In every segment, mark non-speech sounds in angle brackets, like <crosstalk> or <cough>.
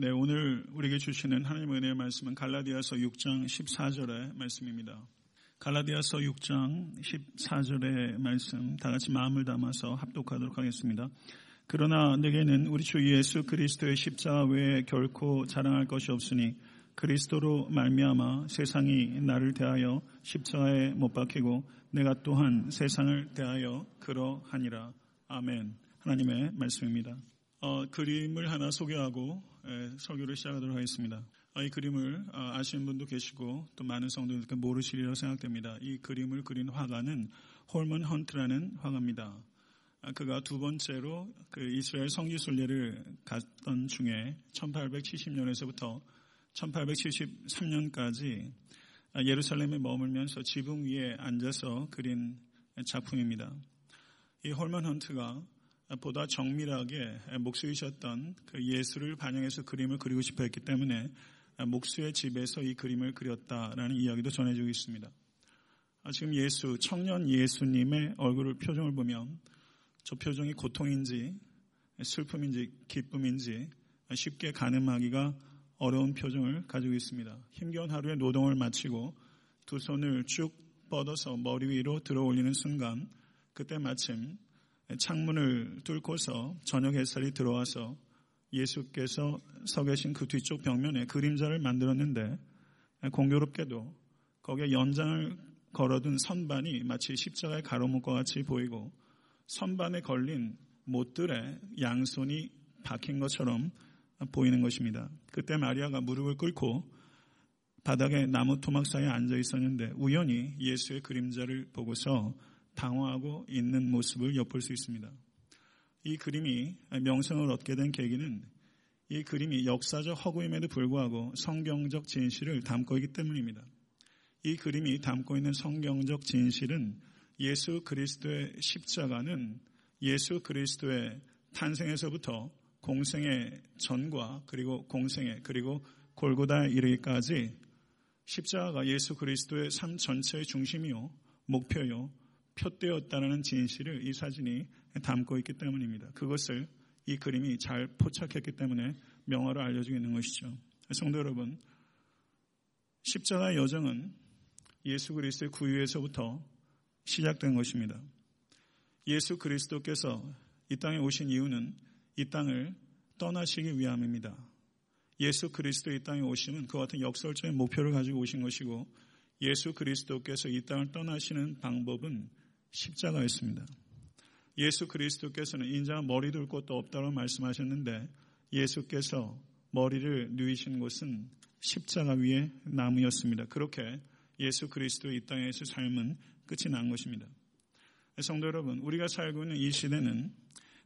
네, 오늘 우리에게 주시는 하나님 은혜의 말씀은 갈라디아서 6장 14절의 말씀입니다. 갈라디아서 6장 14절의 말씀 다 같이 마음을 담아서 합독하도록 하겠습니다. 그러나 내게는 우리 주 예수 그리스도의 십자가 외에 결코 자랑할 것이 없으니 그리스도로 말미암아 세상이 나를 대하여 십자가에 못 박히고 내가 또한 세상을 대하여 그러하니라. 아멘. 하나님의 말씀입니다. 어, 그림을 하나 소개하고 에, 설교를 시작하도록 하겠습니다. 어, 이 그림을 어, 아시는 분도 계시고 또 많은 성도들께 모르시리라고 생각됩니다. 이 그림을 그린 화가는 홀먼 헌트라는 화가입니다. 아, 그가 두 번째로 그 이스라엘 성지 순례를 갔던 중에 1870년에서부터 1873년까지 예루살렘에 머물면서 지붕 위에 앉아서 그린 작품입니다. 이 홀먼 헌트가 보다 정밀하게 목수이셨던 그 예수를 반영해서 그림을 그리고 싶어 했기 때문에 목수의 집에서 이 그림을 그렸다라는 이야기도 전해지고 있습니다. 아, 지금 예수, 청년 예수님의 얼굴을 표정을 보면 저 표정이 고통인지 슬픔인지 기쁨인지 쉽게 가늠하기가 어려운 표정을 가지고 있습니다. 힘겨운 하루의 노동을 마치고 두 손을 쭉 뻗어서 머리 위로 들어 올리는 순간 그때 마침 창문을 뚫고서 저녁 햇살이 들어와서 예수께서 서 계신 그 뒤쪽 벽면에 그림자를 만들었는데 공교롭게도 거기에 연장을 걸어둔 선반이 마치 십자가의 가로목과 같이 보이고 선반에 걸린 못들의 양손이 박힌 것처럼 보이는 것입니다. 그때 마리아가 무릎을 꿇고 바닥에 나무 토막 사이에 앉아 있었는데 우연히 예수의 그림자를 보고서 당황하고 있는 모습을 엿볼 수 있습니다. 이 그림이 명성을 얻게 된 계기는 이 그림이 역사적 허구임에도 불구하고 성경적 진실을 담고 있기 때문입니다. 이 그림이 담고 있는 성경적 진실은 예수 그리스도의 십자가는 예수 그리스도의 탄생에서부터 공생의 전과 그리고 공생의 그리고 골고다에 이르기까지 십자가가 예수 그리스도의 삶 전체의 중심이요 목표요 표되었다는 진실을 이 사진이 담고 있기 때문입니다. 그것을 이 그림이 잘 포착했기 때문에 명화로 알려주고 있는 것이죠. 성도 여러분, 십자가의 여정은 예수 그리스도의 구유에서부터 시작된 것입니다. 예수 그리스도께서 이 땅에 오신 이유는 이 땅을 떠나시기 위함입니다. 예수 그리스도 이 땅에 오시면 그와 같은 역설적인 목표를 가지고 오신 것이고 예수 그리스도께서 이 땅을 떠나시는 방법은 십자가였습니다. 예수 그리스도께서는 인자가 머리 둘 곳도 없다고 말씀하셨는데 예수께서 머리를 누이신 곳은 십자가 위에 나무였습니다. 그렇게 예수 그리스도의 이 땅에서 삶은 끝이 난 것입니다. 성도 여러분, 우리가 살고 있는 이 시대는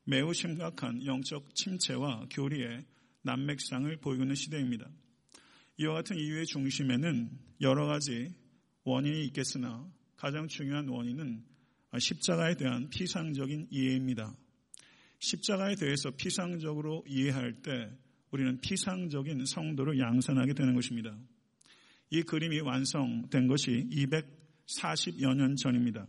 매우 심각한 영적 침체와 교리의 난맥상을 보이고 있는 시대입니다. 이와 같은 이유의 중심에는 여러 가지 원인이 있겠으나 가장 중요한 원인은 십자가에 대한 피상적인 이해입니다. 십자가에 대해서 피상적으로 이해할 때 우리는 피상적인 성도를 양산하게 되는 것입니다. 이 그림이 완성된 것이 240여 년 전입니다.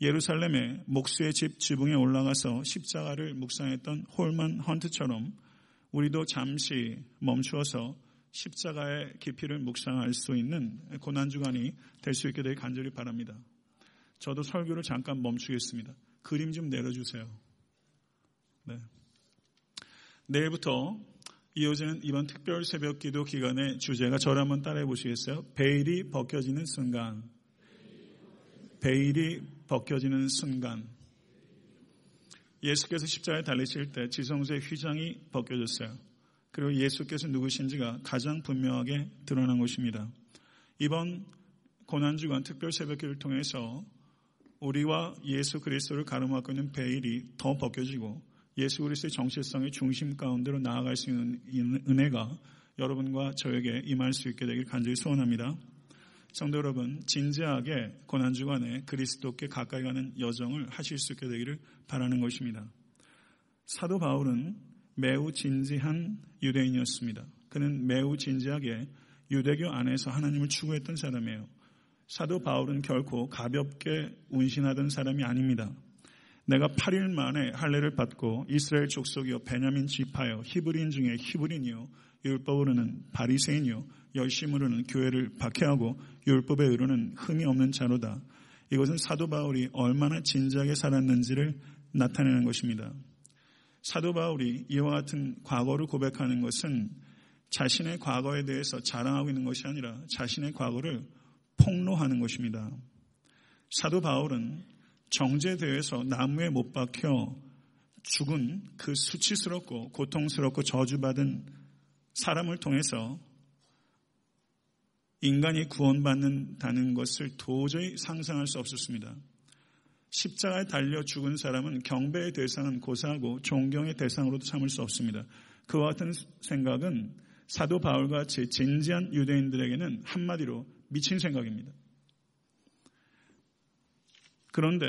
예루살렘의 목수의 집 지붕에 올라가서 십자가를 묵상했던 홀만 헌트처럼 우리도 잠시 멈추어서 십자가의 깊이를 묵상할 수 있는 고난주간이 될 수 있게 되길 간절히 바랍니다. 저도 설교를 잠깐 멈추겠습니다. 그림 좀 내려주세요. 네. 내일부터 이어지는 이번 특별 새벽 기도 기간의 주제가 저를 한번 따라해 보시겠어요? 베일이 벗겨지는 순간. 베일이 벗겨지는 순간. 예수께서 십자가에 달리실 때 지성소의 휘장이 벗겨졌어요. 그리고 예수께서 누구신지가 가장 분명하게 드러난 것입니다. 이번 고난주간 특별 새벽기를 통해서 우리와 예수 그리스도를 가름하고 있는 베일이 더 벗겨지고 예수 그리스도의 정체성의 중심 가운데로 나아갈 수 있는 은혜가 여러분과 저에게 임할 수 있게 되길 간절히 소원합니다. 성도 여러분, 진지하게 고난 주간에 그리스도께 가까이 가는 여정을 하실 수 있게 되기를 바라는 것입니다. 사도 바울은 매우 진지한 유대인이었습니다. 그는 매우 진지하게 유대교 안에서 하나님을 추구했던 사람이에요. 사도 바울은 결코 가볍게 운신하던 사람이 아닙니다. 내가 8일 만에 할례를 받고 이스라엘 족속이요 베냐민 지파요 히브리인 중에 히브리인이요 율법으로는 바리새인이요 열심으로는 교회를 박해하고 율법에 의로는 흠이 없는 자로다. 이것은 사도 바울이 얼마나 진지하게 살았는지를 나타내는 것입니다. 사도 바울이 이와 같은 과거를 고백하는 것은 자신의 과거에 대해서 자랑하고 있는 것이 아니라 자신의 과거를 폭로하는 것입니다. 사도 바울은 정제되어서 나무에 못 박혀 죽은 그 수치스럽고 고통스럽고 저주받은 사람을 통해서 인간이 구원받는다는 것을 도저히 상상할 수 없었습니다. 십자가에 달려 죽은 사람은 경배의 대상은 고사하고 존경의 대상으로도 삼을 수 없습니다. 그와 같은 생각은 사도 바울과 제 진지한 유대인들에게는 한마디로 미친 생각입니다. 그런데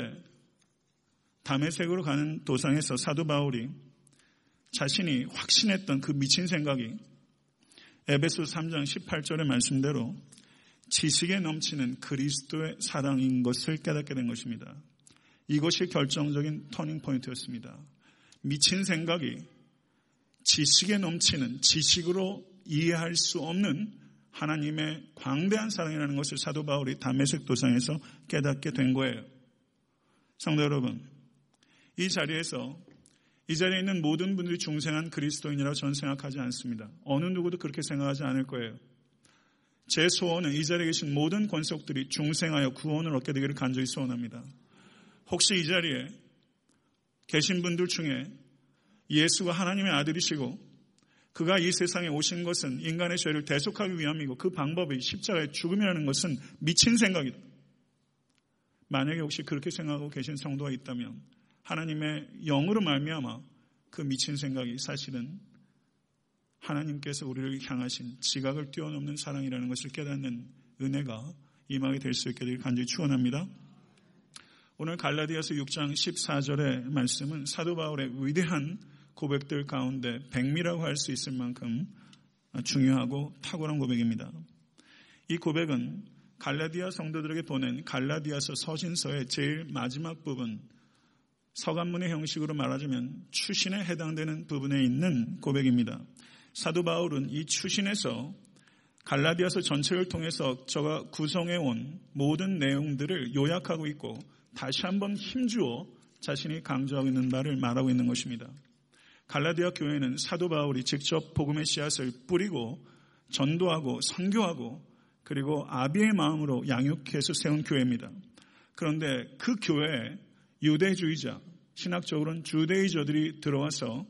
담에색으로 가는 도상에서 사도 바울이 자신이 확신했던 그 미친 생각이 에베소 3장 18절의 말씀대로 지식에 넘치는 그리스도의 사랑인 것을 깨닫게 된 것입니다. 이것이 결정적인 터닝 포인트였습니다. 미친 생각이 지식에 넘치는 지식으로 이해할 수 없는 하나님의 광대한 사랑이라는 것을 사도 바울이 담메색 도상에서 깨닫게 된 거예요. 성도 여러분, 이 자리에서 이 자리에 있는 모든 분들이 중생한 그리스도인이라고 저는 생각하지 않습니다. 어느 누구도 그렇게 생각하지 않을 거예요. 제 소원은 이 자리에 계신 모든 권속들이 중생하여 구원을 얻게 되기를 간절히 소원합니다. 혹시 이 자리에 계신 분들 중에 예수가 하나님의 아들이시고 그가 이 세상에 오신 것은 인간의 죄를 대속하기 위함이고 그 방법이 십자가의 죽음이라는 것은 미친 생각이다. 만약에 혹시 그렇게 생각하고 계신 성도가 있다면 하나님의 영으로 말미암아 그 미친 생각이 사실은 하나님께서 우리를 향하신 지각을 뛰어넘는 사랑이라는 것을 깨닫는 은혜가 임하게 될 수 있게 되길 간절히 축원합니다. 오늘 갈라디아서 6장 14절의 말씀은 사도 바울의 위대한 고백들 가운데 백미라고 할 수 있을 만큼 중요하고 탁월한 고백입니다. 이 고백은 갈라디아 성도들에게 보낸 갈라디아서 서신서의 제일 마지막 부분 서간문의 형식으로 말하자면 추신에 해당되는 부분에 있는 고백입니다. 사도 바울은 이 추신에서 갈라디아서 전체를 통해서 저가 구성해 온 모든 내용들을 요약하고 있고 다시 한번 힘주어 자신이 강조하고 있는 말을 말하고 있는 것입니다. 갈라디아 교회는 사도 바울이 직접 복음의 씨앗을 뿌리고 전도하고 선교하고 그리고 아비의 마음으로 양육해서 세운 교회입니다. 그런데 그 교회에 유대주의자, 신학적으로는 주대의저들이 들어와서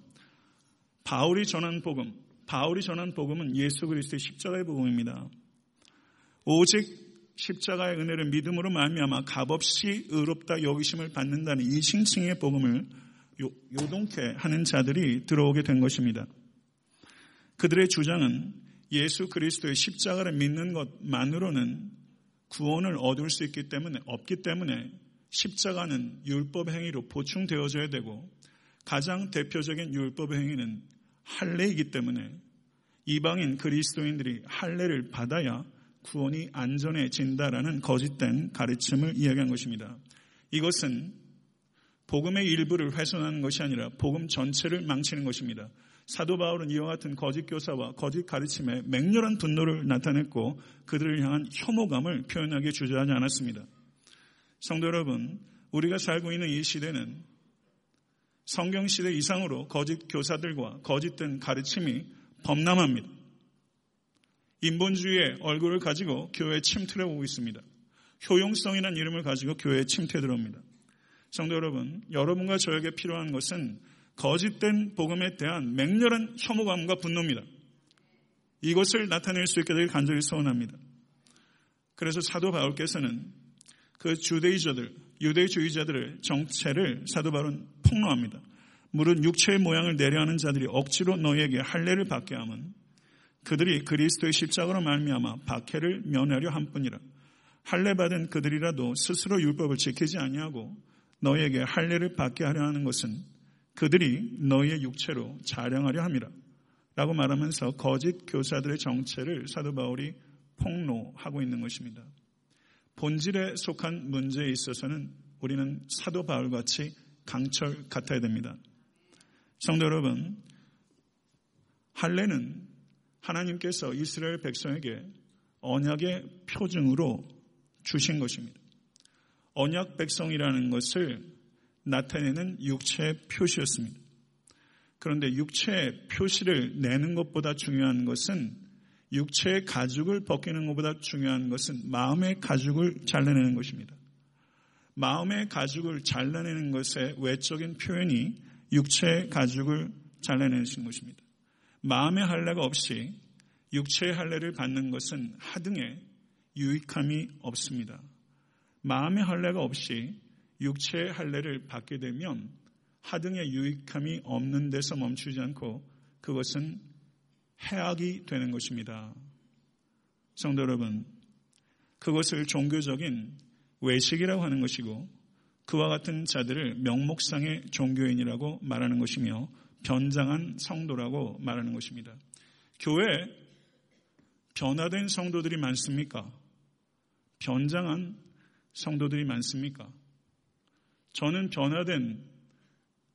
바울이 전한 복음, 바울이 전한 복음은 예수 그리스도의 십자가의 복음입니다. 오직 십자가의 은혜를 믿음으로 말미암아 값없이 의롭다 여기심을 받는다는 이 싱칭의 복음을 요동케 하는 자들이 들어오게 된 것입니다. 그들의 주장은 예수 그리스도의 십자가를 믿는 것만으로는 구원을 얻을 수 있기 때문에 없기 때문에 십자가는 율법 행위로 보충되어져야 되고 가장 대표적인 율법 행위는 할례이기 때문에 이방인 그리스도인들이 할례를 받아야 구원이 안전해진다라는 거짓된 가르침을 이야기한 것입니다. 이것은 복음의 일부를 훼손하는 것이 아니라 복음 전체를 망치는 것입니다. 사도 바울은 이와 같은 거짓 교사와 거짓 가르침에 맹렬한 분노를 나타냈고 그들을 향한 혐오감을 표현하게 주저하지 않았습니다. 성도 여러분, 우리가 살고 있는 이 시대는 성경 시대 이상으로 거짓 교사들과 거짓된 가르침이 범람합니다. 인본주의의 얼굴을 가지고 교회에 침투해 오고 있습니다. 효용성이라는 이름을 가지고 교회에 침투해 들어옵니다. 성도 여러분, 여러분과 저에게 필요한 것은 거짓된 복음에 대한 맹렬한 혐오감과 분노입니다. 이것을 나타낼 수 있게 되길 간절히 소원합니다. 그래서 사도 바울께서는 그 주대의자들, 유대주의자들의 정체를 사도 바울은 폭로합니다. 물은 육체의 모양을 내려하는 자들이 억지로 너에게 할례를 받게 하면 그들이 그리스도의 십자가로 말미암아 박해를 면하려 함뿐이라. 할례 받은 그들이라도 스스로 율법을 지키지 아니하고 너에게 할례를 받게 하려 하는 것은 그들이 너희의 육체로 자령하려 함이라. 라고 말하면서 거짓 교사들의 정체를 사도 바울이 폭로하고 있는 것입니다. 본질에 속한 문제에 있어서는 우리는 사도 바울 같이 강철 같아야 됩니다. 성도 여러분, 할례는 하나님께서 이스라엘 백성에게 언약의 표징으로 주신 것입니다. 언약 백성이라는 것을 나타내는 육체의 표시였습니다. 그런데 육체의 표시를 내는 것보다 중요한 것은 육체의 가죽을 벗기는 것보다 중요한 것은 마음의 가죽을 잘라내는 것입니다. 마음의 가죽을 잘라내는 것의 외적인 표현이 육체의 가죽을 잘라내는 것입니다. 마음의 할례가 없이 육체의 할례를 받는 것은 하등에 유익함이 없습니다. 마음의 할례가 없이 육체의 할례를 받게 되면 하등의 유익함이 없는 데서 멈추지 않고 그것은 해악이 되는 것입니다. 성도 여러분, 그것을 종교적인 외식이라고 하는 것이고 그와 같은 자들을 명목상의 종교인이라고 말하는 것이며 변장한 성도라고 말하는 것입니다. 교회 변화된 성도들이 많습니까? 변장한 성도들이 많습니까? 저는 변화된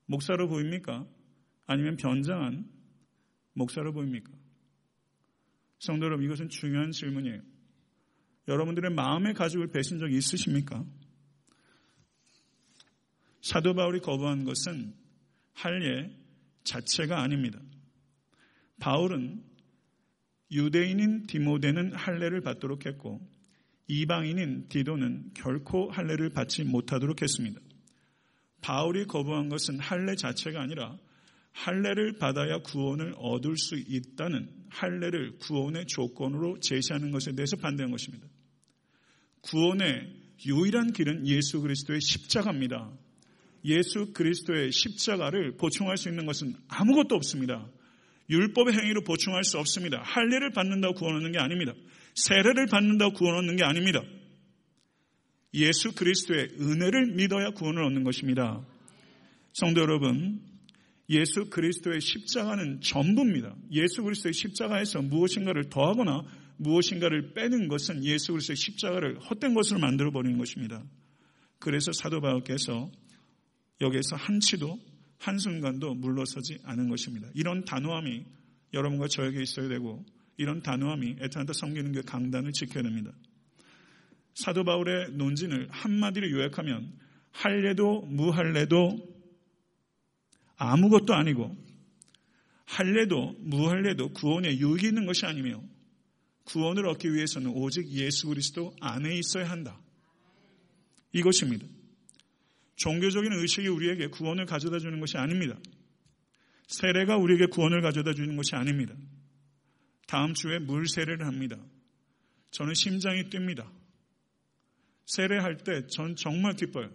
목사로 보입니까? 아니면 변장한 목사로 보입니까? 성도 여러분, 이것은 중요한 질문이에요. 여러분들의 마음의 가죽을 베신 적이 있으십니까? 사도 바울이 거부한 것은 할례 자체가 아닙니다. 바울은 유대인인 디모데는 할례를 받도록 했고 이방인인 디도는 결코 할례를 받지 못하도록 했습니다. 바울이 거부한 것은 할례 자체가 아니라 할례를 받아야 구원을 얻을 수 있다는 할례를 구원의 조건으로 제시하는 것에 대해서 반대한 것입니다. 구원의 유일한 길은 예수 그리스도의 십자가입니다. 예수 그리스도의 십자가를 보충할 수 있는 것은 아무것도 없습니다. 율법의 행위로 보충할 수 없습니다. 할례를 받는다고 구원 얻는 게 아닙니다. 세례를 받는다고 구원 얻는 게 아닙니다. 예수 그리스도의 은혜를 믿어야 구원을 얻는 것입니다. 성도 여러분, 예수 그리스도의 십자가는 전부입니다. 예수 그리스도의 십자가에서 무엇인가를 더하거나 무엇인가를 빼는 것은 예수 그리스도의 십자가를 헛된 것으로 만들어 버리는 것입니다. 그래서 사도 바울께서 여기에서 한치도 한순간도 물러서지 않은 것입니다. 이런 단호함이 여러분과 저에게 있어야 되고 이런 단호함이 에탄타 섬기는 그 강단을 지켜야 됩니다. 사도 바울의 논진을 한마디로 요약하면 할례도 무할례도 아무것도 아니고 할례도 무할례도 구원에 유익이 있는 것이 아니며 구원을 얻기 위해서는 오직 예수 그리스도 안에 있어야 한다. 이것입니다. 종교적인 의식이 우리에게 구원을 가져다 주는 것이 아닙니다. 세례가 우리에게 구원을 가져다 주는 것이 아닙니다. 다음 주에 물 세례를 합니다. 저는 심장이 뜁니다. 세례할 때 전 정말 기뻐요.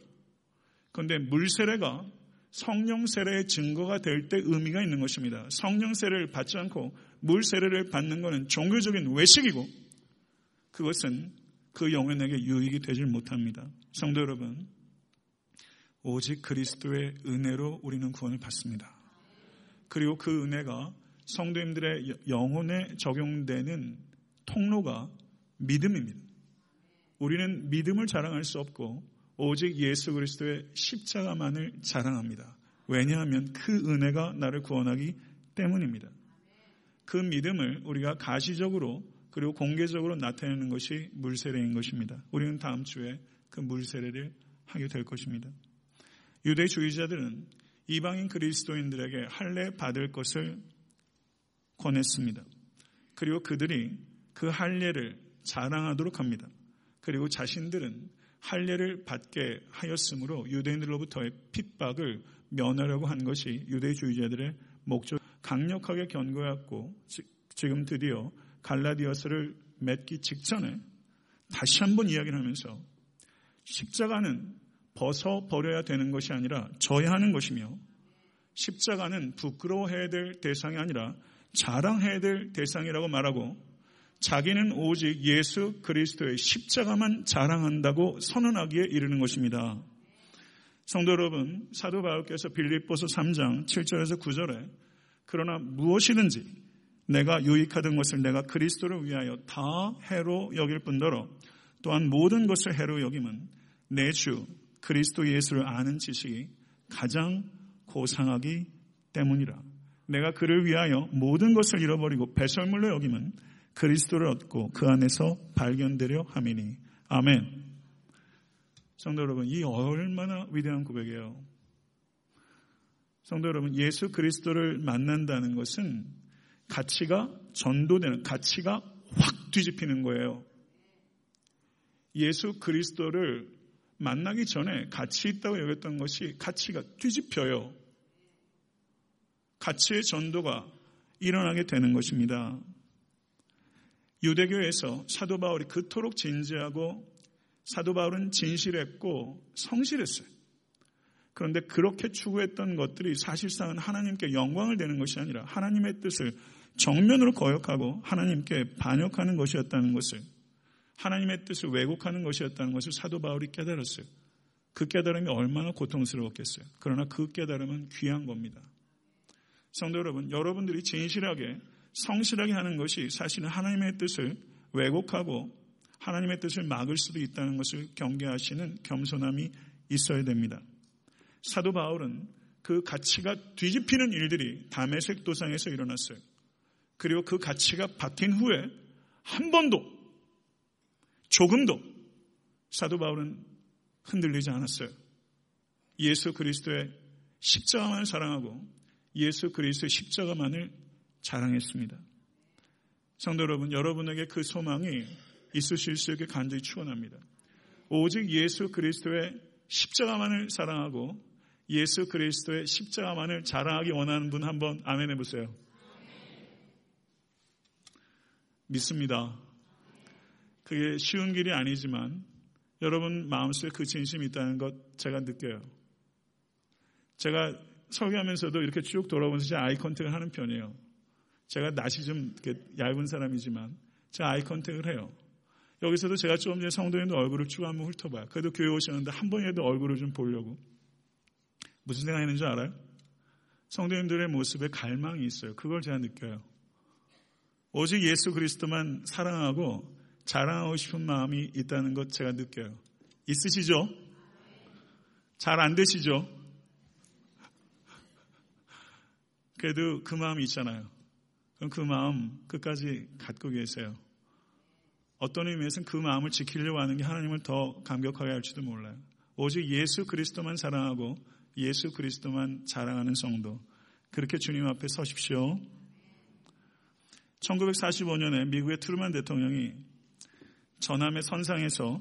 그런데 물 세례가 성령 세례의 증거가 될 때 의미가 있는 것입니다. 성령 세례를 받지 않고 물 세례를 받는 것은 종교적인 외식이고 그것은 그 영혼에게 유익이 되질 못합니다. 성도 여러분, 오직 그리스도의 은혜로 우리는 구원을 받습니다. 그리고 그 은혜가 성도님들의 영혼에 적용되는 통로가 믿음입니다. 우리는 믿음을 자랑할 수 없고 오직 예수 그리스도의 십자가만을 자랑합니다. 왜냐하면 그 은혜가 나를 구원하기 때문입니다. 그 믿음을 우리가 가시적으로 그리고 공개적으로 나타내는 것이 물세례인 것입니다. 우리는 다음 주에 그 물세례를 하게 될 것입니다. 유대주의자들은 이방인 그리스도인들에게 할례 받을 것을 권했습니다. 그리고 그들이 그 할례를 자랑하도록 합니다. 그리고 자신들은 할례를 받게 하였으므로 유대인들로부터의 핍박을 면하려고 한 것이 유대주의자들의 목적 강력하게 견고했고 지금 드디어 갈라디아서를 맺기 직전에 다시 한번 이야기를 하면서 십자가는 벗어 버려야 되는 것이 아니라 져야 하는 것이며 십자가는 부끄러워해야 될 대상이 아니라 자랑해야 될 대상이라고 말하고 자기는 오직 예수 그리스도의 십자가만 자랑한다고 선언하기에 이르는 것입니다. 성도 여러분, 사도 바울께서 빌립보서 3장 7절에서 9절에 그러나 무엇이든지 내가 유익하던 것을 내가 그리스도를 위하여 다 해로 여길 뿐더러 또한 모든 것을 해로 여김은 내 주 그리스도 예수를 아는 지식이 가장 고상하기 때문이라. 내가 그를 위하여 모든 것을 잃어버리고 배설물로 여기면 그리스도를 얻고 그 안에서 발견되려 함이니. 아멘. 성도 여러분, 이 얼마나 위대한 고백이에요. 성도 여러분, 예수 그리스도를 만난다는 것은 가치가 전도되는, 가치가 확 뒤집히는 거예요. 예수 그리스도를 만나기 전에 가치 있다고 여겼던 것이 가치가 뒤집혀요. 가치의 전도가 일어나게 되는 것입니다. 유대교에서 사도 바울이 그토록 진지하고 사도 바울은 진실했고 성실했어요. 그런데 그렇게 추구했던 것들이 사실상은 하나님께 영광을 되는 것이 아니라 하나님의 뜻을 정면으로 거역하고 하나님께 반역하는 것이었다는 것을 하나님의 뜻을 왜곡하는 것이었다는 것을 사도 바울이 깨달았어요. 그 깨달음이 얼마나 고통스러웠겠어요. 그러나 그 깨달음은 귀한 겁니다. 성도 여러분, 여러분들이 진실하게 성실하게 하는 것이 사실은 하나님의 뜻을 왜곡하고 하나님의 뜻을 막을 수도 있다는 것을 경계하시는 겸손함이 있어야 됩니다. 사도 바울은 그 가치가 뒤집히는 일들이 담에색 도상에서 일어났어요. 그리고 그 가치가 바뀐 후에 한 번도 조금도 사도 바울은 흔들리지 않았어요. 예수 그리스도의 십자가만 사랑하고 예수 그리스도의 십자가만을 자랑했습니다. 성도 여러분, 여러분에게 그 소망이 있으실 수 있게 간절히 축원합니다. 오직 예수 그리스도의 십자가만을 사랑하고 예수 그리스도의 십자가만을 자랑하기 원하는 분 한번 아멘 해보세요. 믿습니다. 그게 쉬운 길이 아니지만 여러분 마음속에 그 진심이 있다는 것 제가 느껴요. 제가 설교하면서도 이렇게 쭉 돌아보면서 아이 컨택을 하는 편이에요. 제가 낯이 좀 얇은 사람이지만 제가 아이 컨택을 해요. 여기서도 제가 조금 전에 성도님들 얼굴을 쭉 한번 훑어봐요. 그래도 교회 오셨는데 한 번이라도 얼굴을 좀 보려고. 무슨 생각이 있는지 알아요? 성도님들의 모습에 갈망이 있어요. 그걸 제가 느껴요. 오직 예수 그리스도만 사랑하고 자랑하고 싶은 마음이 있다는 것 제가 느껴요. 있으시죠? 잘 안 되시죠? 그래도 그 마음이 있잖아요. 그럼 그 마음 끝까지 갖고 계세요. 어떤 의미에서는 그 마음을 지키려고 하는 게 하나님을 더 감격하게 할지도 몰라요. 오직 예수 그리스도만 사랑하고 예수 그리스도만 자랑하는 성도. 그렇게 주님 앞에 서십시오. 1945년에 미국의 트루만 대통령이 전함의 선상에서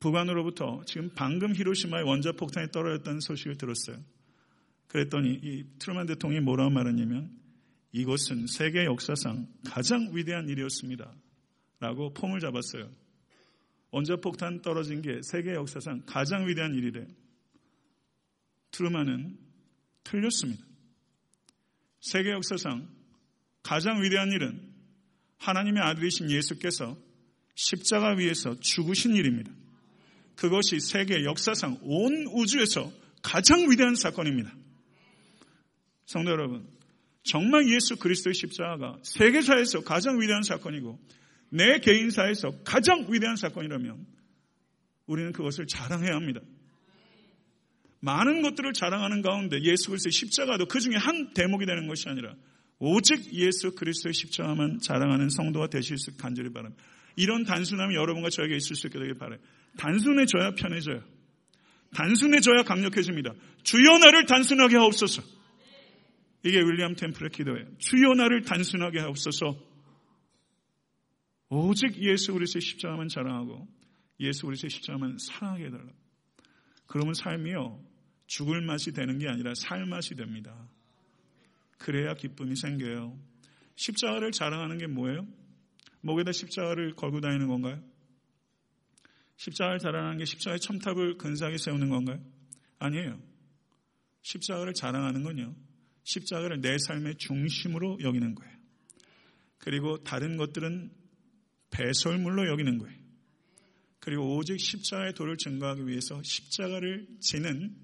북한으로부터 지금 방금 히로시마의 원자 폭탄이 떨어졌다는 소식을 들었어요. 그랬더니 이 트루만 대통령이 뭐라고 말했냐면 이것은 세계 역사상 가장 위대한 일이었습니다. 라고 폼을 잡았어요. 원자 폭탄 떨어진 게 세계 역사상 가장 위대한 일이래. 트루만은 틀렸습니다. 세계 역사상 가장 위대한 일은 하나님의 아들이신 예수께서 십자가 위에서 죽으신 일입니다. 그것이 세계 역사상 온 우주에서 가장 위대한 사건입니다. 성도 여러분, 정말 예수 그리스도의 십자가가 세계사에서 가장 위대한 사건이고 내 개인사에서 가장 위대한 사건이라면 우리는 그것을 자랑해야 합니다. 많은 것들을 자랑하는 가운데 예수 그리스도의 십자가도 그 중에 한 대목이 되는 것이 아니라 오직 예수 그리스도의 십자가만 자랑하는 성도가 되실 수 간절히 바랍니다. 이런 단순함이 여러분과 저에게 있을 수 있게 되길 바라요. 단순해져야 편해져요. 단순해져야 강력해집니다. 주여 나를 단순하게 하옵소서. 이게 윌리엄 템플의 기도예요. 주여 나를 단순하게 하옵소서. 오직 예수 그리스도의 십자가만 자랑하고 예수 그리스도의 십자가만 사랑하게 해달라. 그러면 삶이요 죽을 맛이 되는 게 아니라 살 맛이 됩니다. 그래야 기쁨이 생겨요. 십자가를 자랑하는 게 뭐예요? 목에다 십자가를 걸고 다니는 건가요? 십자가를 자랑하는 게 십자가의 첨탑을 근사하게 세우는 건가요? 아니에요. 십자가를 자랑하는 건요. 십자가를 내 삶의 중심으로 여기는 거예요. 그리고 다른 것들은 배설물로 여기는 거예요. 그리고 오직 십자가의 도를 증거하기 위해서 십자가를 지는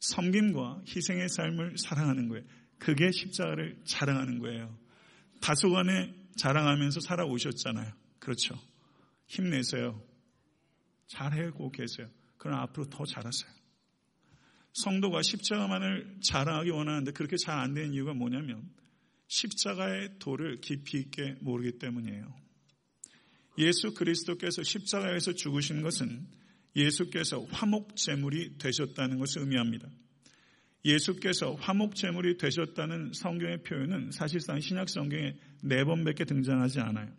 섬김과 희생의 삶을 사랑하는 거예요. 그게 십자가를 자랑하는 거예요. 다소간에 자랑하면서 살아오셨잖아요. 그렇죠. 힘내세요. 잘해고 계세요. 그럼 앞으로 더 잘하세요. 성도가 십자가만을 자랑하기 원하는데 그렇게 잘 안 되는 이유가 뭐냐면 십자가의 도를 깊이 있게 모르기 때문이에요. 예수 그리스도께서 십자가에서 죽으신 것은 예수께서 화목제물이 되셨다는 것을 의미합니다. 예수께서 화목제물이 되셨다는 성경의 표현은 사실상 신약 성경에 네 번밖에 등장하지 않아요.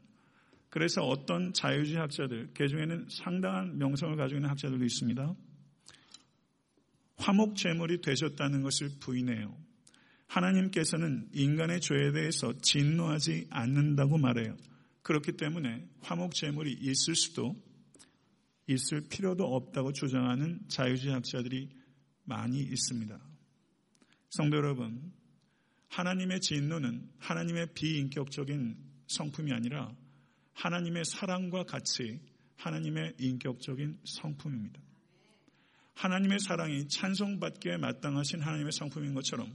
그래서 어떤 자유주의 학자들, 그 중에는 상당한 명성을 가지고 있는 학자들도 있습니다. 화목제물이 되셨다는 것을 부인해요. 하나님께서는 인간의 죄에 대해서 진노하지 않는다고 말해요. 그렇기 때문에 화목제물이 있을 수도 있을 필요도 없다고 주장하는 자유주의 학자들이 많이 있습니다. 성도 여러분, 하나님의 진노는 하나님의 비인격적인 성품이 아니라 하나님의 사랑과 같이 하나님의 인격적인 성품입니다. 하나님의 사랑이 찬송받기에 마땅하신 하나님의 성품인 것처럼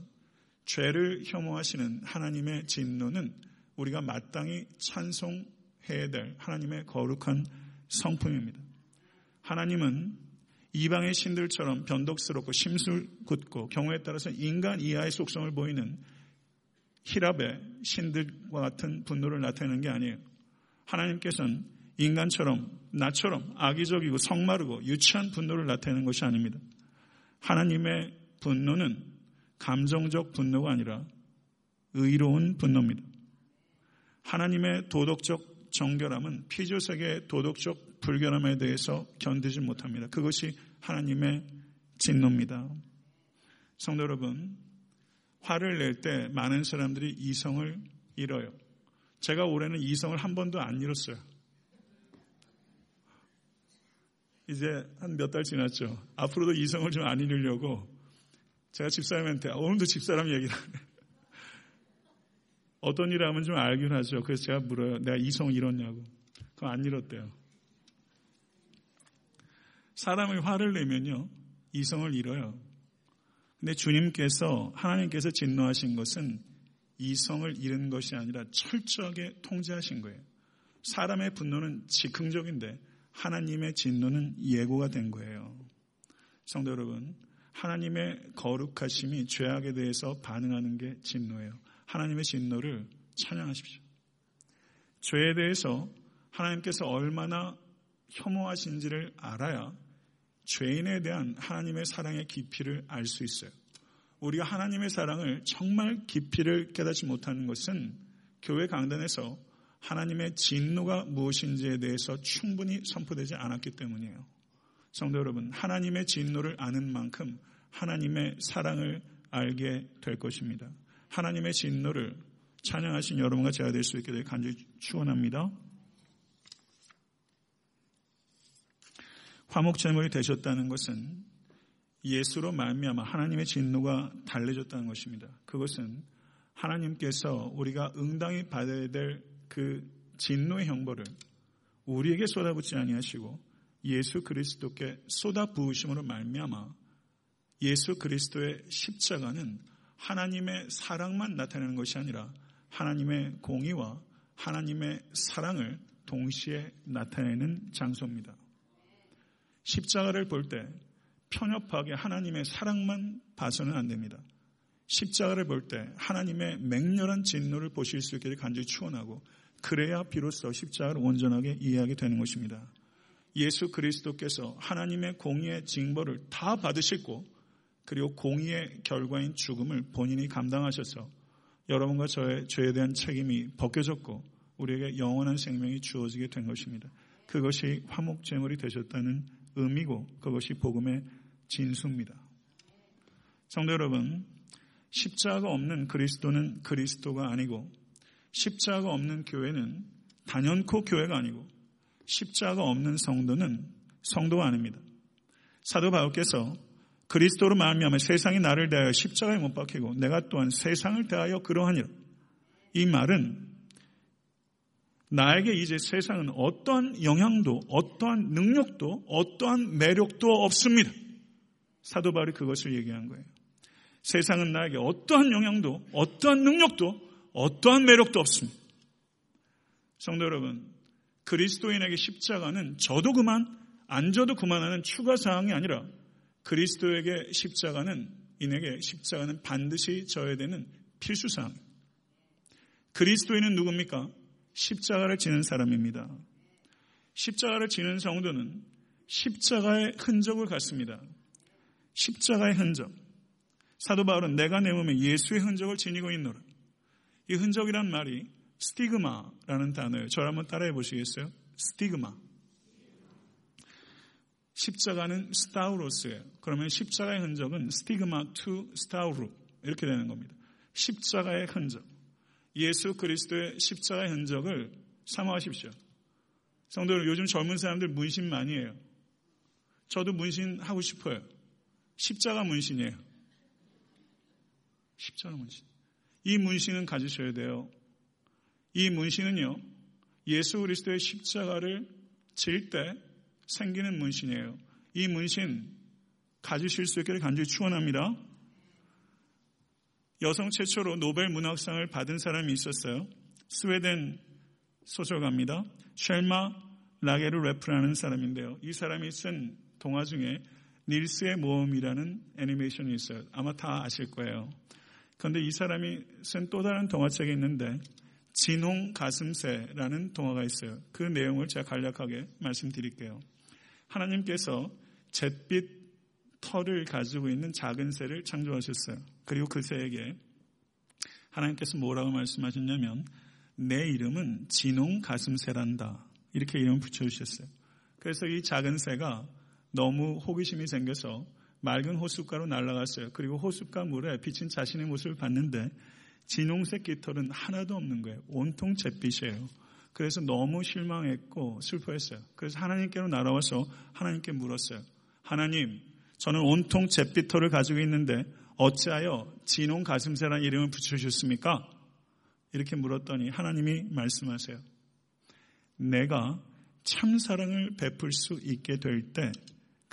죄를 혐오하시는 하나님의 진노는 우리가 마땅히 찬송해야 될 하나님의 거룩한 성품입니다. 하나님은 이방의 신들처럼 변덕스럽고 심술 굳고 경우에 따라서 인간 이하의 속성을 보이는 히랍의 신들과 같은 분노를 나타내는 게 아니에요. 하나님께서는 인간처럼 나처럼 악의적이고 성마르고 유치한 분노를 나타내는 것이 아닙니다. 하나님의 분노는 감정적 분노가 아니라 의로운 분노입니다. 하나님의 도덕적 정결함은 피조세계의 도덕적 불결함에 대해서 견디지 못합니다. 그것이 하나님의 진노입니다. 성도 여러분, 화를 낼 때 많은 사람들이 이성을 잃어요. 제가 올해는 이성을 한 번도 안 잃었어요. 이제 한 몇 달 지났죠. 앞으로도 이성을 좀 안 잃으려고 제가 집사람한테 오늘도 집사람 얘기를 <laughs> 어떤 일을 하면 좀 알긴 하죠. 그래서 제가 물어요. 내가 이성 잃었냐고. 그거 안 잃었대요. 사람이 화를 내면요. 이성을 잃어요. 근데 주님께서 하나님께서 진노하신 것은 이성을 잃은 것이 아니라 철저하게 통제하신 거예요. 사람의 분노는 즉흥적인데 하나님의 진노는 예고가 된 거예요. 성도 여러분, 하나님의 거룩하심이 죄악에 대해서 반응하는 게 진노예요. 하나님의 진노를 찬양하십시오. 죄에 대해서 하나님께서 얼마나 혐오하신지를 알아야 죄인에 대한 하나님의 사랑의 깊이를 알 수 있어요. 우리가 하나님의 사랑을 정말 깊이를 깨닫지 못하는 것은 교회 강단에서 하나님의 진노가 무엇인지에 대해서 충분히 선포되지 않았기 때문이에요. 성도 여러분, 하나님의 진노를 아는 만큼 하나님의 사랑을 알게 될 것입니다. 하나님의 진노를 찬양하신 여러분과 제가 될 수 있게 될 간절히 축원합니다. 화목 제물이 되셨다는 것은 예수로 말미암아 하나님의 진노가 달래졌다는 것입니다. 그것은 하나님께서 우리가 응당히 받아야 될 그 진노의 형벌을 우리에게 쏟아붓지 아니하시고 예수 그리스도께 쏟아 부으심으로 말미암아 예수 그리스도의 십자가는 하나님의 사랑만 나타내는 것이 아니라 하나님의 공의와 하나님의 사랑을 동시에 나타내는 장소입니다. 십자가를 볼 때 편협하게 하나님의 사랑만 봐서는 안 됩니다. 십자가를 볼 때 하나님의 맹렬한 진노를 보실 수 있기를 간절히 추원하고 그래야 비로소 십자가를 온전하게 이해하게 되는 것입니다. 예수 그리스도께서 하나님의 공의의 징벌을 다 받으셨고 그리고 공의의 결과인 죽음을 본인이 감당하셔서 여러분과 저의 죄에 대한 책임이 벗겨졌고 우리에게 영원한 생명이 주어지게 된 것입니다. 그것이 화목제물이 되셨다는 의미고 그것이 복음의 진수입니다. 성도 여러분, 십자가 없는 그리스도는 그리스도가 아니고 십자가 없는 교회는 단연코 교회가 아니고 십자가 없는 성도는 성도가 아닙니다. 사도 바울께서 그리스도로 말미암아 세상이 나를 대하여 십자가에 못 박히고 내가 또한 세상을 대하여 그러하니라. 이 말은 나에게 이제 세상은 어떠한 영향도, 어떠한 능력도, 어떠한 매력도 없습니다. 사도 바울이 그것을 얘기한 거예요. 세상은 나에게 어떠한 영향도, 어떠한 능력도, 어떠한 매력도 없습니다. 성도 여러분, 그리스도인에게 십자가는 저도 그만, 안 져도 그만하는 추가 사항이 아니라 그리스도에게 십자가는 인에게 십자가는 반드시 져야 되는 필수 사항. 그리스도인은 누굽니까? 십자가를 지는 사람입니다. 십자가를 지는 성도는 십자가의 흔적을 갖습니다. 십자가의 흔적. 사도 바울은 내가 내 몸에 예수의 흔적을 지니고 있노라. 이 흔적이란 말이 στίγμα라는 단어예요. 저를 한번 따라해 보시겠어요? στίγμα. 십자가는 σταυρός예요. 그러면 십자가의 흔적은 στίγμα του σταυρού 이렇게 되는 겁니다. 십자가의 흔적. 예수 그리스도의 십자가의 흔적을 사모하십시오. 성도들 요즘 젊은 사람들 문신 많이 해요. 저도 문신 하고 싶어요. 십자가 문신이에요. 십자가 문신. 이 문신은 가지셔야 돼요. 이 문신은요, 예수 그리스도의 십자가를 질 때 생기는 문신이에요. 이 문신 가지실 수 있기를 간절히 축원합니다. 여성 최초로 노벨 문학상을 받은 사람이 있었어요. 스웨덴 소설가입니다. 쉘마 라게르 래프라는 사람인데요. 이 사람이 쓴 동화 중에 닐스의 모험이라는 애니메이션이 있어요. 아마 다 아실 거예요. 그런데 이 사람이 쓴 또 다른 동화책이 있는데 진홍 가슴새라는 동화가 있어요. 그 내용을 제가 간략하게 말씀드릴게요. 하나님께서 잿빛 털을 가지고 있는 작은 새를 창조하셨어요. 그리고 그 새에게 하나님께서 뭐라고 말씀하셨냐면 내 이름은 진홍 가슴새란다. 이렇게 이름 붙여주셨어요. 그래서 이 작은 새가 너무 호기심이 생겨서 맑은 호숫가로 날아갔어요. 그리고 호숫가 물에 비친 자신의 모습을 봤는데 진홍색 깃털은 하나도 없는 거예요. 온통 잿빛이에요. 그래서 너무 실망했고 슬퍼했어요. 그래서 하나님께로 날아와서 하나님께 물었어요. 하나님, 저는 온통 잿빛털을 가지고 있는데 어찌하여 진홍 가슴새라는 이름을 붙여주셨습니까? 이렇게 물었더니 하나님이 말씀하세요. 내가 참 사랑을 베풀 수 있게 될 때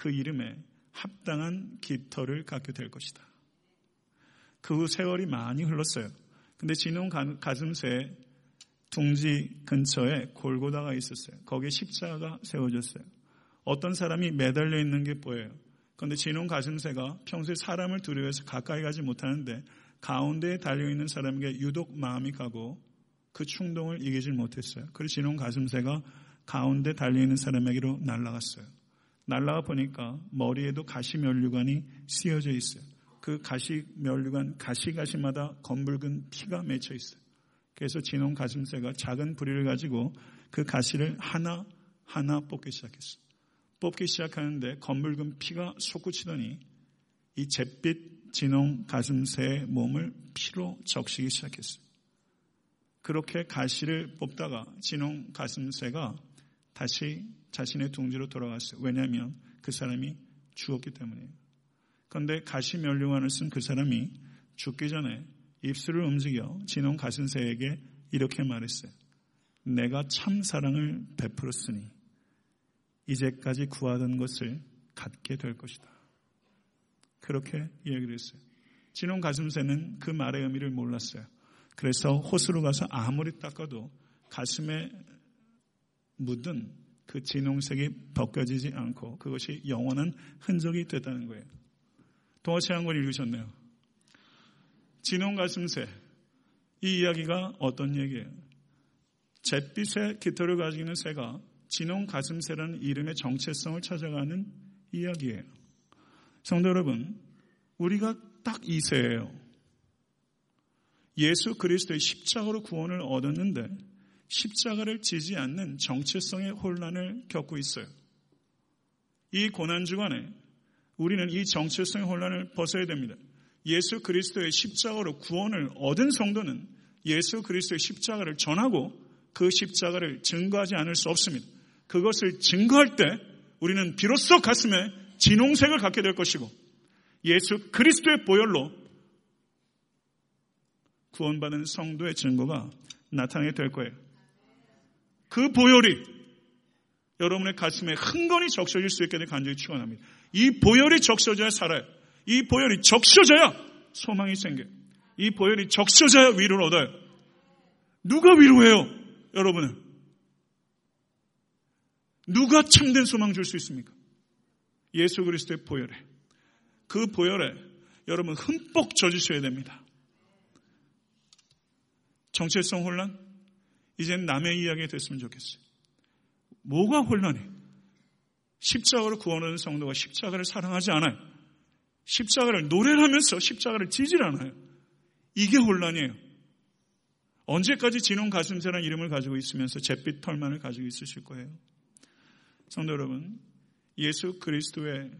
그 이름에 합당한 깃털을 갖게 될 것이다. 그 후 세월이 많이 흘렀어요. 근데 진홍 가슴새 둥지 근처에 골고다가 있었어요. 거기에 십자가 세워졌어요. 어떤 사람이 매달려 있는 게 보여요. 그런데 진홍 가슴새가 평소에 사람을 두려워해서 가까이 가지 못하는데 가운데에 달려있는 사람에게 유독 마음이 가고 그 충동을 이기질 못했어요. 그래서 진홍 가슴새가 가운데 달려있는 사람에게로 날아갔어요. 날아가 보니까 머리에도 가시 면류관이 씌어져 있어요. 그 가시 멸류관 가시 가시마다 검붉은 피가 맺혀 있어요. 그래서 진홍 가슴새가 작은 부리를 가지고 그 가시를 하나 하나 뽑기 시작했어요. 뽑기 시작하는데 검붉은 피가 솟구치더니 이 잿빛 진홍 가슴새의 몸을 피로 적시기 시작했어요. 그렇게 가시를 뽑다가 진홍 가슴새가 다시 자신의 둥지로 돌아갔어요. 왜냐하면 그 사람이 죽었기 때문이에요. 그런데 가시 멸류관을 쓴 그 사람이 죽기 전에 입술을 움직여 진홍 가슴새에게 이렇게 말했어요. 내가 참 사랑을 베풀었으니 이제까지 구하던 것을 갖게 될 것이다. 그렇게 이야기를 했어요. 진홍 가슴새는 그 말의 의미를 몰랐어요. 그래서 호수로 가서 아무리 닦아도 가슴에 묻은 그 진홍색이 벗겨지지 않고 그것이 영원한 흔적이 됐다는 거예요. 동화책 한 권 읽으셨네요. 진홍 가슴새. 이 이야기가 어떤 얘기예요? 잿빛의 깃털을 가지고 있는 새가 진홍 가슴새라는 이름의 정체성을 찾아가는 이야기예요. 성도 여러분, 우리가 딱 이 새예요. 예수 그리스도의 십자가로 구원을 얻었는데 십자가를 지지 않는 정체성의 혼란을 겪고 있어요. 이 고난 주간에 우리는 이 정체성의 혼란을 벗어야 됩니다. 예수 그리스도의 십자가로 구원을 얻은 성도는 예수 그리스도의 십자가를 전하고 그 십자가를 증거하지 않을 수 없습니다. 그것을 증거할 때 우리는 비로소 가슴에 진홍색을 갖게 될 것이고 예수 그리스도의 보혈로 구원받은 성도의 증거가 나타나게 될 거예요. 그 보혈이 여러분의 가슴에 흥건히 적셔질 수 있게 되 간절히 축원합니다. 이 보혈이 적셔져야 살아요. 이 보혈이 적셔져야 소망이 생겨요. 이 보혈이 적셔져야 위로를 얻어요. 누가 위로해요? 여러분은. 누가 참된 소망 줄 수 있습니까? 예수 그리스도의 보혈에 그 보혈에 여러분 흠뻑 젖으셔야 됩니다. 정체성 혼란? 이젠 남의 이야기 됐으면 좋겠어요. 뭐가 혼란해? 십자가로 구원하는 성도가 십자가를 사랑하지 않아요. 십자가를 노래를 하면서 십자가를 지질 않아요. 이게 혼란이에요. 언제까지 진홍 가슴새란 이름을 가지고 있으면서 잿빛 털만을 가지고 있으실 거예요. 성도 여러분, 예수 그리스도의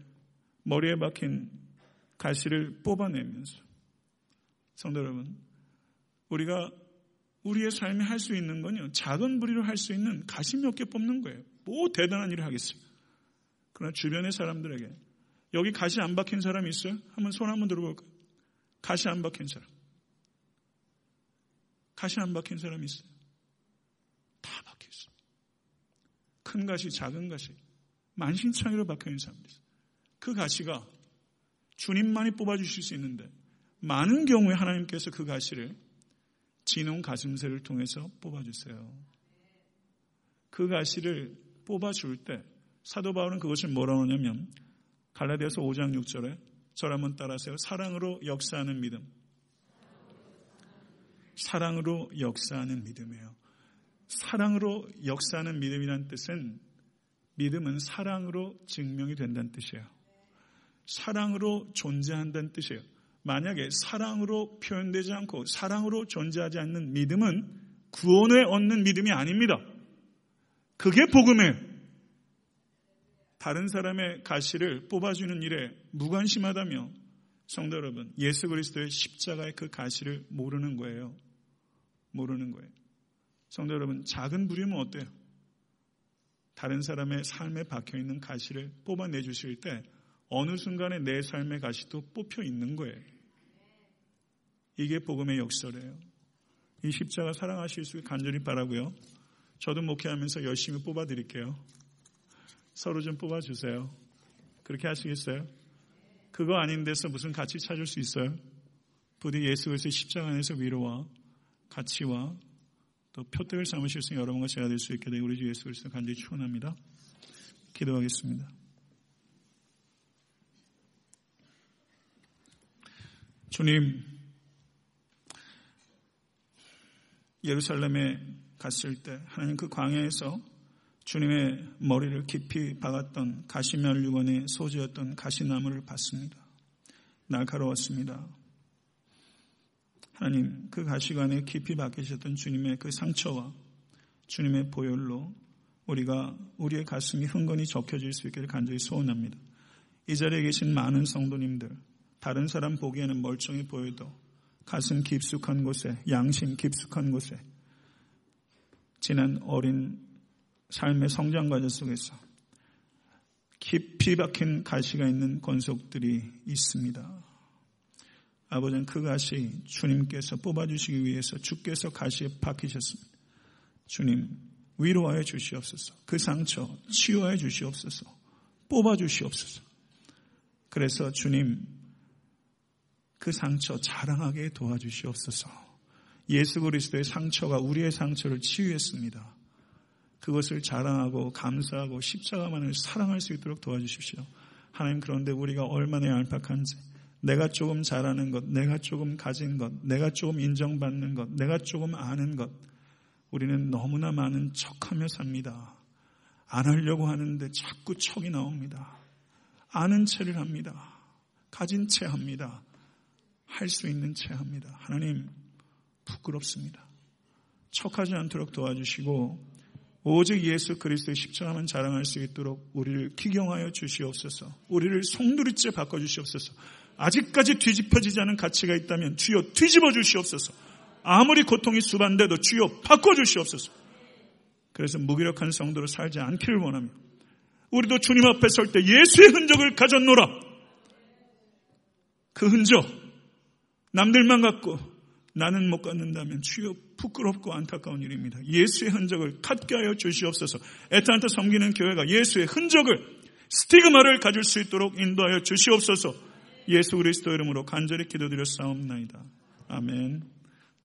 머리에 박힌 가시를 뽑아내면서 성도 여러분, 우리가 우리의 삶에 할 수 있는 건요, 작은 부리로 할 수 있는 가시 몇 개 뽑는 거예요. 뭐 대단한 일을 하겠습니까? 그러나 주변의 사람들에게 여기 가시 안 박힌 사람 있어요? 한번 손 한번 들어볼까요? 가시 안 박힌 사람. 가시 안 박힌 사람 있어요? 다 박혀 있어요. 큰 가시, 작은 가시, 만신창이로 박혀 있는 사람들 있어요. 그 가시가 주님만이 뽑아주실 수 있는데 많은 경우에 하나님께서 그 가시를 진홍 가슴새를 통해서 뽑아주세요. 그 가시를 뽑아줄 때 사도 바울은 그것을 뭐라고 하냐면 갈라디아서 5장 6절에 저를 한번 따라하세요. 사랑으로 역사하는 믿음. 사랑으로 역사하는 믿음이에요. 사랑으로 역사하는 믿음이란 뜻은 믿음은 사랑으로 증명이 된다는 뜻이에요. 사랑으로 존재한다는 뜻이에요. 만약에 사랑으로 표현되지 않고 사랑으로 존재하지 않는 믿음은 구원에 얻는 믿음이 아닙니다. 그게 복음이에요. 다른 사람의 가시를 뽑아주는 일에 무관심하다며 성도 여러분, 예수 그리스도의 십자가의 그 가시를 모르는 거예요. 모르는 거예요. 성도 여러분, 작은 부림은 어때요? 다른 사람의 삶에 박혀 있는 가시를 뽑아내 주실 때 어느 순간에 내 삶의 가시도 뽑혀 있는 거예요. 이게 복음의 역설이에요. 이 십자가 사랑하실 수 간절히 바라고요. 저도 목회하면서 열심히 뽑아드릴게요. 서로 좀 뽑아주세요. 그렇게 하시겠어요? 그거 아닌 데서 무슨 가치 찾을 수 있어요? 부디 예수 그리스도의 십자가 안에서 위로와 가치와 또 표대를 삼으실 수 있는 여러분과 제가 될 수 있게 되고 우리 주 예수 그리스도 간절히 축원합니다. 기도하겠습니다. 주님, 예루살렘에 갔을 때 하나님 그 광야에서 주님의 머리를 깊이 박았던 가시면류관의 소지였던 가시나무를 봤습니다. 날카로웠습니다. 하나님 그 가시관에 깊이 박히셨던 주님의 그 상처와 주님의 보혈로 우리가 우리의 가슴이 흥건히 적혀질 수 있기를 간절히 소원합니다. 이 자리에 계신 많은 성도님들 다른 사람 보기에는 멀쩡해 보여도 가슴 깊숙한 곳에 양심 깊숙한 곳에 지난 어린 삶의 성장 과정 속에서 깊이 박힌 가시가 있는 권속들이 있습니다. 아버지는 그 가시 주님께서 뽑아주시기 위해서 주께서 가시에 박히셨습니다. 주님 위로하여 주시옵소서. 그 상처 치유하여 주시옵소서. 뽑아주시옵소서. 그래서 주님 그 상처 자랑하게 도와주시옵소서. 예수 그리스도의 상처가 우리의 상처를 치유했습니다. 그것을 자랑하고 감사하고 십자가만을 사랑할 수 있도록 도와주십시오. 하나님 그런데 우리가 얼마나 얄팍한지 내가 조금 잘하는 것, 내가 조금 가진 것, 내가 조금 인정받는 것, 내가 조금 아는 것 우리는 너무나 많은 척하며 삽니다. 안 하려고 하는데 자꾸 척이 나옵니다. 아는 체를 합니다. 가진 채 합니다. 할 수 있는 채 합니다. 하나님, 부끄럽습니다. 척하지 않도록 도와주시고, 오직 예수 그리스도의 십자가만 자랑할 수 있도록 우리를 기경하여 주시옵소서. 우리를 송두리째 바꿔 주시옵소서. 아직까지 뒤집어지지 않은 가치가 있다면 주여 뒤집어 주시옵소서. 아무리 고통이 수반돼도 주여 바꿔 주시옵소서. 그래서 무기력한 성도로 살지 않기를 원하며 우리도 주님 앞에 설 때 예수의 흔적을 가졌노라. 그 흔적, 남들만 갖고 나는 못 갖는다면 주여 부끄럽고 안타까운 일입니다. 예수의 흔적을 갖게 하여 주시옵소서. 에탄타 섬기는 교회가 예수의 흔적을 스티그마를 가질 수 있도록 인도하여 주시옵소서. 예수 그리스도 이름으로 간절히 기도드려 싸움나이다. 아멘.